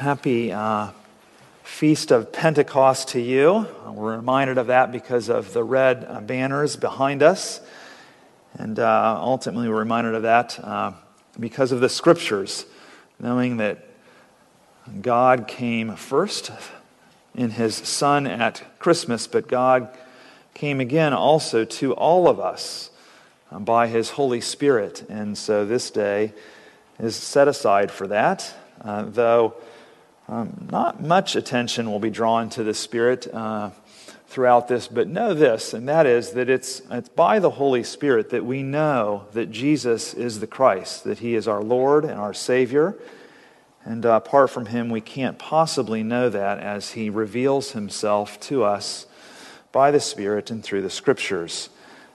Happy uh, Feast of Pentecost to you. We're reminded of that because of the red uh, banners behind us. And uh, ultimately, we're reminded of that uh, because of the scriptures, knowing that God came first in his Son at Christmas, but God came again also to all of us uh, by his Holy Spirit. And so this day is set aside for that, uh, though um, not much attention will be drawn to the Spirit uh, throughout this, but know this, and that is that it's, it's by the Holy Spirit that we know that Jesus is the Christ, that He is our Lord and our Savior. And uh, apart from Him, we can't possibly know that as He reveals Himself to us by the Spirit and through the Scriptures.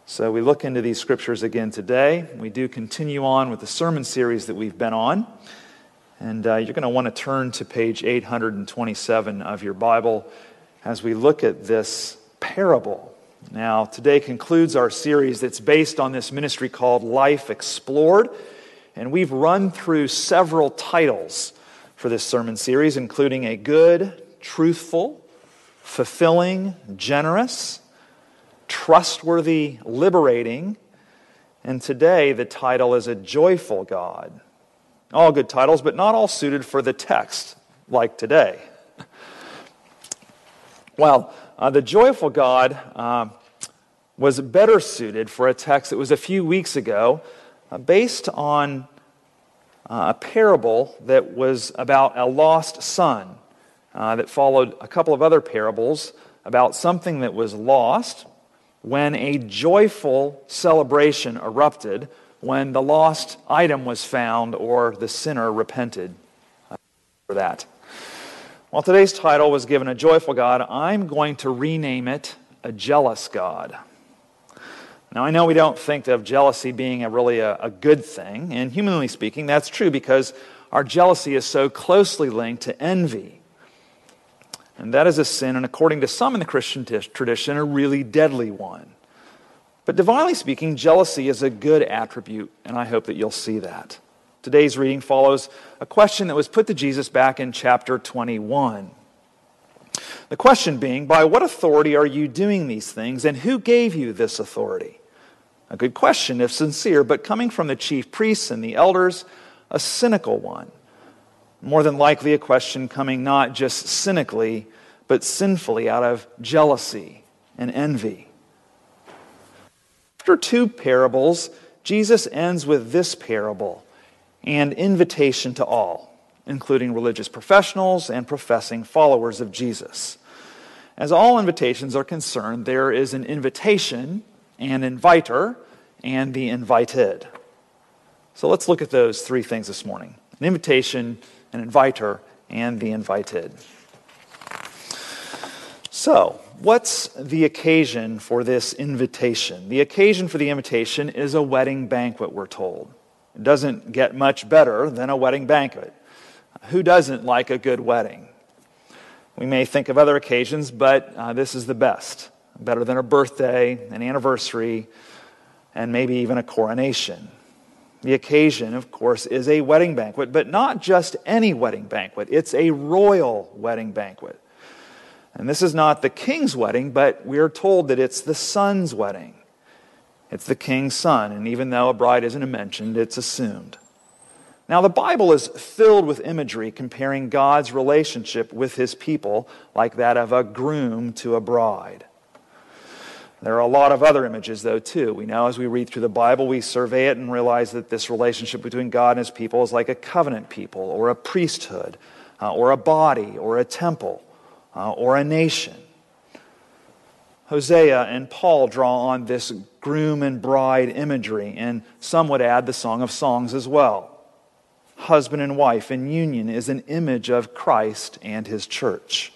So we look into these Scriptures again today. We do continue on with the sermon series that we've been on. And uh, you're going to want to turn to page 827 of your Bible as we look at this parable. Now, today concludes our series that's based on this ministry called Life Explored. And we've run through several titles for this sermon series, including a good, truthful, fulfilling, generous, trustworthy, liberating. And today the title is A Joyful God. All good titles, but not all suited for the text, like today. Well, uh, the joyful God uh, was better suited for a text that was a few weeks ago, uh, based on uh, a parable that was about a lost son, uh, that followed a couple of other parables about something that was lost when a joyful celebration erupted when the lost item was found or the sinner repented uh, for that. While today's title was given a joyful God, I'm going to rename it a jealous God. Now, I know we don't think of jealousy being a really a, a good thing, and humanly speaking, that's true because our jealousy is so closely linked to envy. And that is a sin, and according to some in the Christian t- tradition, a really deadly one. But divinely speaking, jealousy is a good attribute, and I hope that you'll see that. Today's reading follows a question that was put to Jesus back in chapter 21. The question being, By what authority are you doing these things, and who gave you this authority? A good question, if sincere, but coming from the chief priests and the elders, a cynical one. More than likely, a question coming not just cynically, but sinfully out of jealousy and envy. After two parables, Jesus ends with this parable and invitation to all, including religious professionals and professing followers of Jesus. As all invitations are concerned, there is an invitation, an inviter, and the invited. So let's look at those three things this morning an invitation, an inviter, and the invited. So, what's the occasion for this invitation? The occasion for the invitation is a wedding banquet, we're told. It doesn't get much better than a wedding banquet. Who doesn't like a good wedding? We may think of other occasions, but uh, this is the best. Better than a birthday, an anniversary, and maybe even a coronation. The occasion, of course, is a wedding banquet, but not just any wedding banquet. It's a royal wedding banquet. And this is not the king's wedding, but we are told that it's the son's wedding. It's the king's son, and even though a bride isn't mentioned, it's assumed. Now, the Bible is filled with imagery comparing God's relationship with his people, like that of a groom to a bride. There are a lot of other images, though, too. We know as we read through the Bible, we survey it and realize that this relationship between God and his people is like a covenant people, or a priesthood, uh, or a body, or a temple uh, or a nation. Hosea and Paul draw on this groom and bride imagery, and some would add the Song of Songs as well. Husband and wife in union is an image of Christ and his church.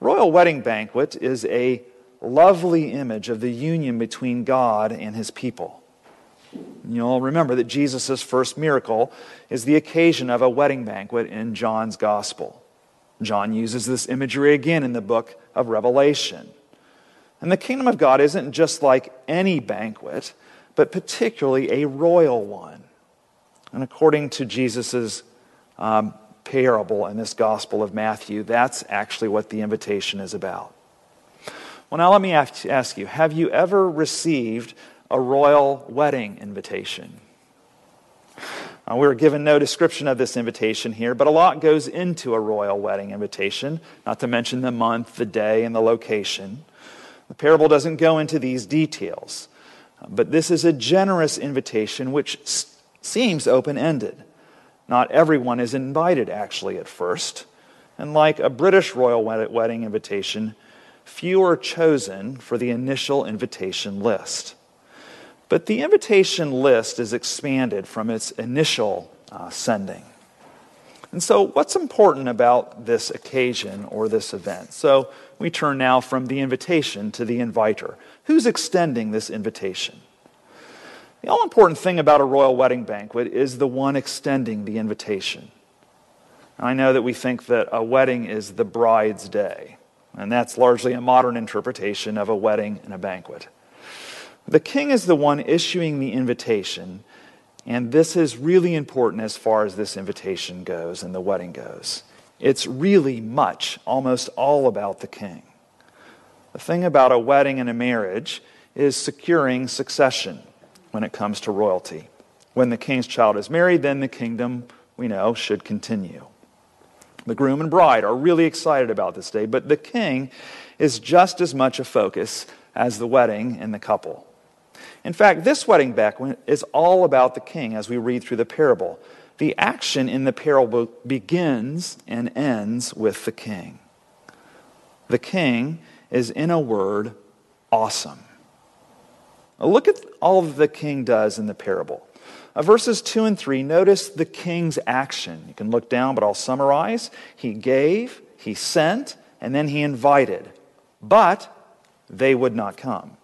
Royal Wedding Banquet is a lovely image of the union between God and his people. You'll remember that Jesus' first miracle is the occasion of a wedding banquet in John's Gospel. John uses this imagery again in the book of Revelation. And the kingdom of God isn't just like any banquet, but particularly a royal one. And according to Jesus' um, parable in this Gospel of Matthew. That's actually what the invitation is about. Well, now let me ask you have you ever received a royal wedding invitation? Uh, we're given no description of this invitation here, but a lot goes into a royal wedding invitation, not to mention the month, the day, and the location. The parable doesn't go into these details, but this is a generous invitation which s- seems open ended. Not everyone is invited, actually, at first. And like a British royal wedding invitation, few are chosen for the initial invitation list. But the invitation list is expanded from its initial uh, sending. And so, what's important about this occasion or this event? So, we turn now from the invitation to the inviter. Who's extending this invitation? The all important thing about a royal wedding banquet is the one extending the invitation. I know that we think that a wedding is the bride's day, and that's largely a modern interpretation of a wedding and a banquet. The king is the one issuing the invitation, and this is really important as far as this invitation goes and the wedding goes. It's really much, almost all about the king. The thing about a wedding and a marriage is securing succession when it comes to royalty. When the king's child is married, then the kingdom, we know, should continue. The groom and bride are really excited about this day, but the king is just as much a focus as the wedding and the couple. In fact, this wedding banquet is all about the king as we read through the parable. The action in the parable begins and ends with the king. The king is, in a word, awesome. Look at all that the king does in the parable. Uh, verses 2 and 3, notice the king's action. You can look down, but I'll summarize. He gave, he sent, and then he invited. But they would not come.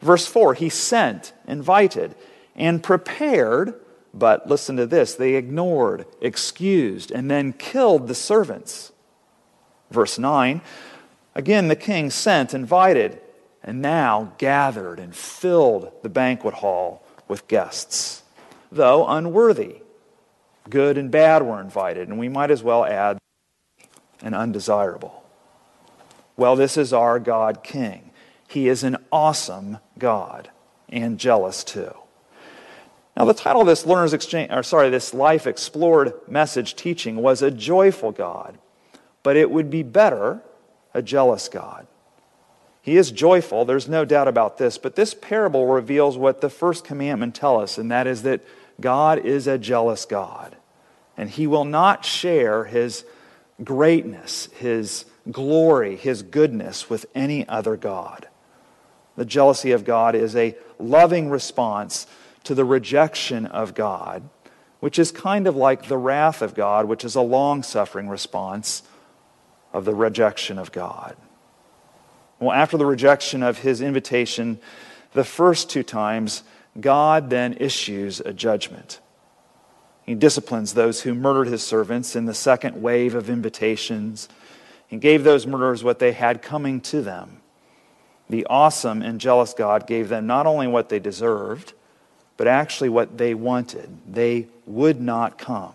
Verse 4, he sent, invited, and prepared, but listen to this they ignored, excused, and then killed the servants. Verse 9, again, the king sent, invited, and now gathered and filled the banquet hall with guests, though unworthy. Good and bad were invited, and we might as well add, and undesirable. Well, this is our God King. He is an awesome God and jealous too. Now, the title of this learners exchange, or sorry, this life explored message teaching was a joyful God, but it would be better a jealous God. He is joyful, there's no doubt about this, but this parable reveals what the first commandment tells us, and that is that God is a jealous God. And he will not share his greatness, his glory, his goodness with any other God. The jealousy of God is a loving response to the rejection of God, which is kind of like the wrath of God, which is a long suffering response of the rejection of God. Well, after the rejection of his invitation the first two times, God then issues a judgment. He disciplines those who murdered his servants in the second wave of invitations. and gave those murderers what they had coming to them. The awesome and jealous God gave them not only what they deserved, but actually what they wanted. They would not come.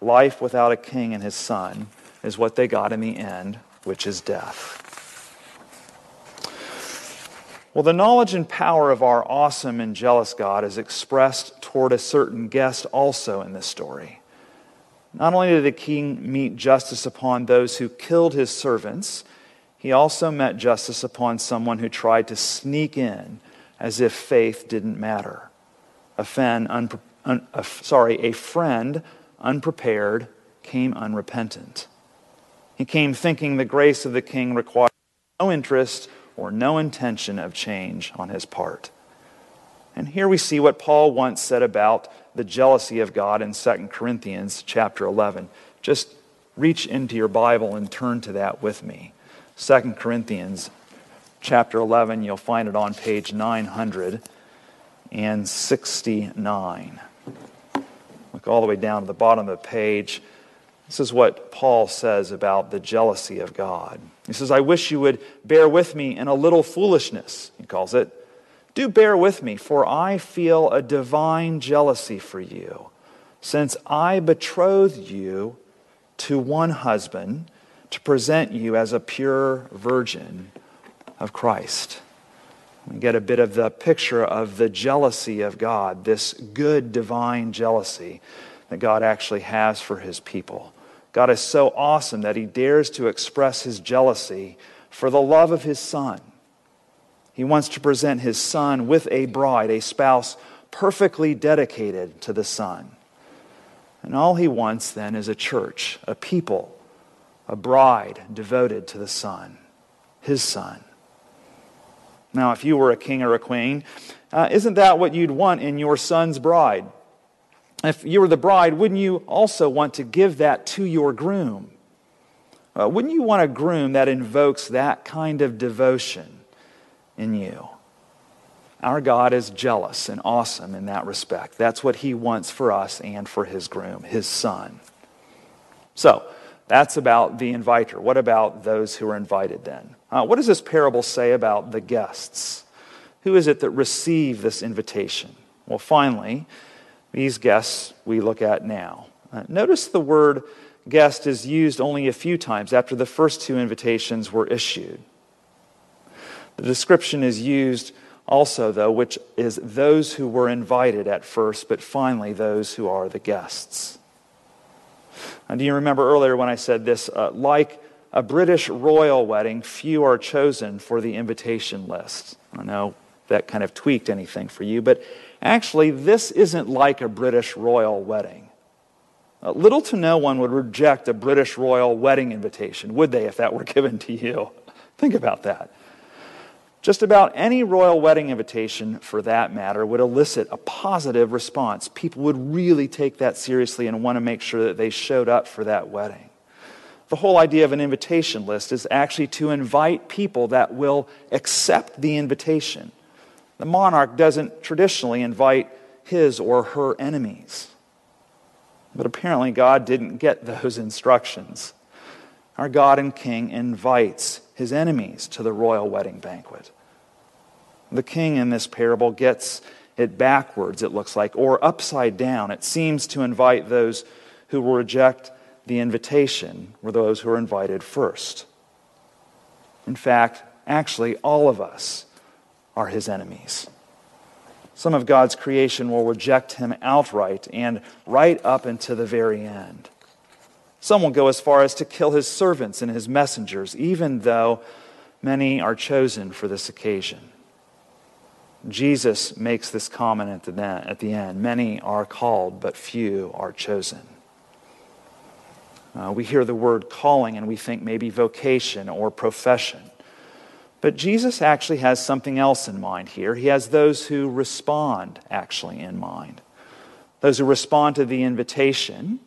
Life without a king and his son is what they got in the end, which is death. Well, the knowledge and power of our awesome and jealous God is expressed toward a certain guest also in this story. Not only did the king meet justice upon those who killed his servants, he also met justice upon someone who tried to sneak in as if faith didn't matter. A, unpre- un, a, sorry, a friend unprepared came unrepentant. He came thinking the grace of the king required no interest or no intention of change on his part. And here we see what Paul once said about the jealousy of God in 2 Corinthians chapter 11. Just reach into your Bible and turn to that with me. 2 Corinthians chapter 11, you'll find it on page 969. Look all the way down to the bottom of the page. This is what Paul says about the jealousy of God. He says, I wish you would bear with me in a little foolishness, he calls it. Do bear with me, for I feel a divine jealousy for you, since I betrothed you to one husband to present you as a pure virgin of Christ. We get a bit of the picture of the jealousy of God, this good divine jealousy that God actually has for his people. God is so awesome that he dares to express his jealousy for the love of his son. He wants to present his son with a bride, a spouse perfectly dedicated to the son. And all he wants then is a church, a people, a bride devoted to the son, his son. Now, if you were a king or a queen, uh, isn't that what you'd want in your son's bride? If you were the bride, wouldn't you also want to give that to your groom? Uh, wouldn't you want a groom that invokes that kind of devotion in you? Our God is jealous and awesome in that respect. That's what he wants for us and for his groom, his son. So, that's about the inviter. What about those who are invited then? Uh, what does this parable say about the guests? Who is it that receive this invitation? Well, finally, these guests we look at now. Uh, notice the word guest is used only a few times after the first two invitations were issued. The description is used also, though, which is those who were invited at first, but finally those who are the guests. And do you remember earlier when I said this? Uh, like a British royal wedding, few are chosen for the invitation list. I know that kind of tweaked anything for you, but actually, this isn't like a British royal wedding. Uh, little to no one would reject a British royal wedding invitation, would they, if that were given to you? Think about that. Just about any royal wedding invitation, for that matter, would elicit a positive response. People would really take that seriously and want to make sure that they showed up for that wedding. The whole idea of an invitation list is actually to invite people that will accept the invitation. The monarch doesn't traditionally invite his or her enemies. But apparently, God didn't get those instructions. Our God and King invites his enemies to the royal wedding banquet. The king in this parable gets it backwards, it looks like, or upside down. It seems to invite those who will reject the invitation, or those who are invited first. In fact, actually, all of us are his enemies. Some of God's creation will reject him outright and right up into the very end. Some will go as far as to kill his servants and his messengers, even though many are chosen for this occasion. Jesus makes this comment at the, at the end Many are called, but few are chosen. Uh, we hear the word calling and we think maybe vocation or profession. But Jesus actually has something else in mind here. He has those who respond actually in mind. Those who respond to the invitation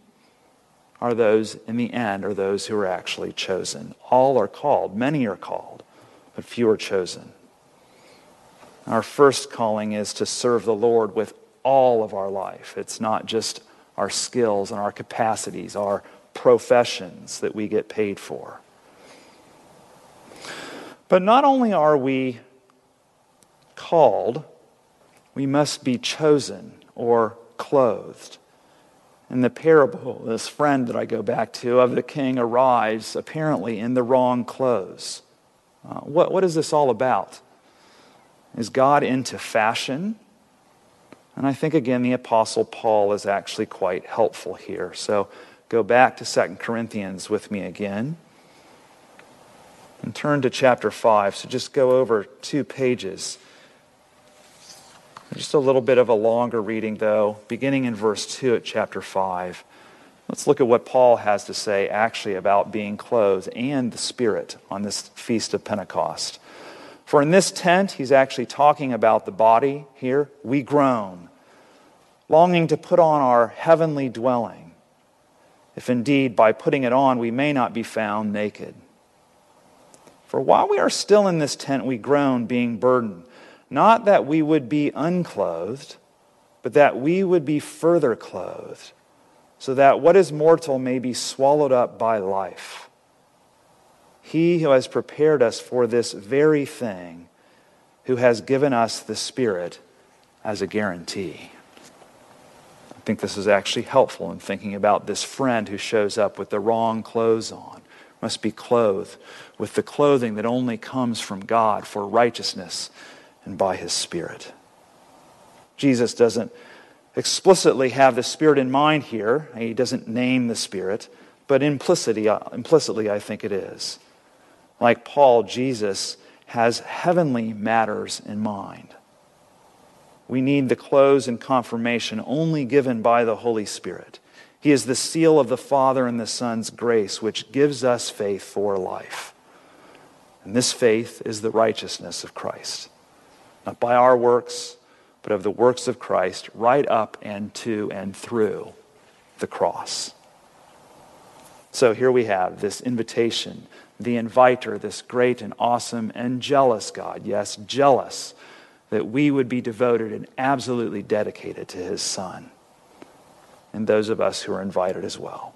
are those in the end, are those who are actually chosen. All are called, many are called, but few are chosen. Our first calling is to serve the Lord with all of our life. It's not just our skills and our capacities, our professions that we get paid for. But not only are we called, we must be chosen or clothed. In the parable, this friend that I go back to of the king arrives apparently in the wrong clothes. Uh, what, what is this all about? Is God into fashion? And I think, again, the Apostle Paul is actually quite helpful here. So go back to 2 Corinthians with me again and turn to chapter 5. So just go over two pages. Just a little bit of a longer reading, though, beginning in verse 2 at chapter 5. Let's look at what Paul has to say actually about being clothed and the Spirit on this feast of Pentecost. For in this tent, he's actually talking about the body here. We groan, longing to put on our heavenly dwelling, if indeed by putting it on we may not be found naked. For while we are still in this tent, we groan, being burdened, not that we would be unclothed, but that we would be further clothed, so that what is mortal may be swallowed up by life. He who has prepared us for this very thing, who has given us the Spirit as a guarantee. I think this is actually helpful in thinking about this friend who shows up with the wrong clothes on. Must be clothed with the clothing that only comes from God for righteousness and by his Spirit. Jesus doesn't explicitly have the Spirit in mind here. He doesn't name the Spirit, but implicitly, uh, implicitly I think it is. Like Paul, Jesus has heavenly matters in mind. We need the clothes and confirmation only given by the Holy Spirit. He is the seal of the Father and the Son's grace, which gives us faith for life. And this faith is the righteousness of Christ, not by our works, but of the works of Christ, right up and to and through the cross. So here we have this invitation, the inviter, this great and awesome and jealous God, yes, jealous that we would be devoted and absolutely dedicated to his Son, and those of us who are invited as well.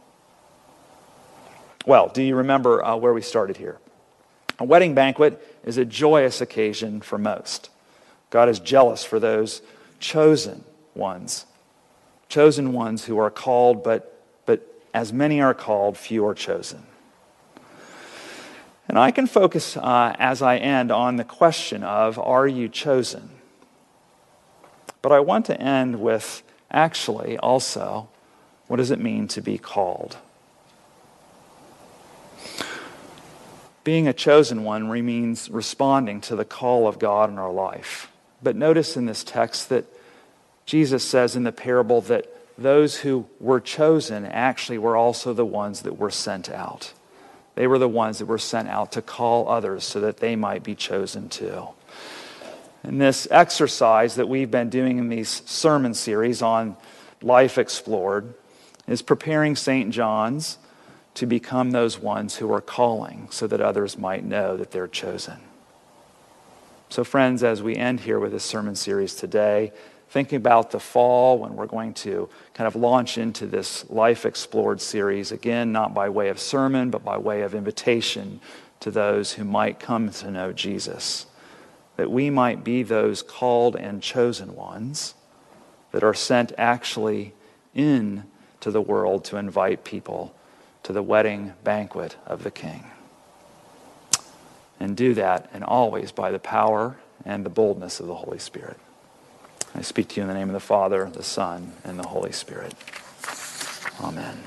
Well, do you remember uh, where we started here? A wedding banquet is a joyous occasion for most. God is jealous for those chosen ones, chosen ones who are called, but, but as many are called, few are chosen. And I can focus uh, as I end on the question of are you chosen? But I want to end with actually also what does it mean to be called? Being a chosen one means responding to the call of God in our life. But notice in this text that Jesus says in the parable that those who were chosen actually were also the ones that were sent out. They were the ones that were sent out to call others so that they might be chosen too. And this exercise that we've been doing in these sermon series on life explored is preparing St. John's to become those ones who are calling so that others might know that they're chosen. So, friends, as we end here with this sermon series today, thinking about the fall when we're going to kind of launch into this Life Explored series, again, not by way of sermon, but by way of invitation to those who might come to know Jesus. That we might be those called and chosen ones that are sent actually in to the world to invite people to the wedding banquet of the King. And do that, and always by the power and the boldness of the Holy Spirit. I speak to you in the name of the Father, the Son, and the Holy Spirit. Amen.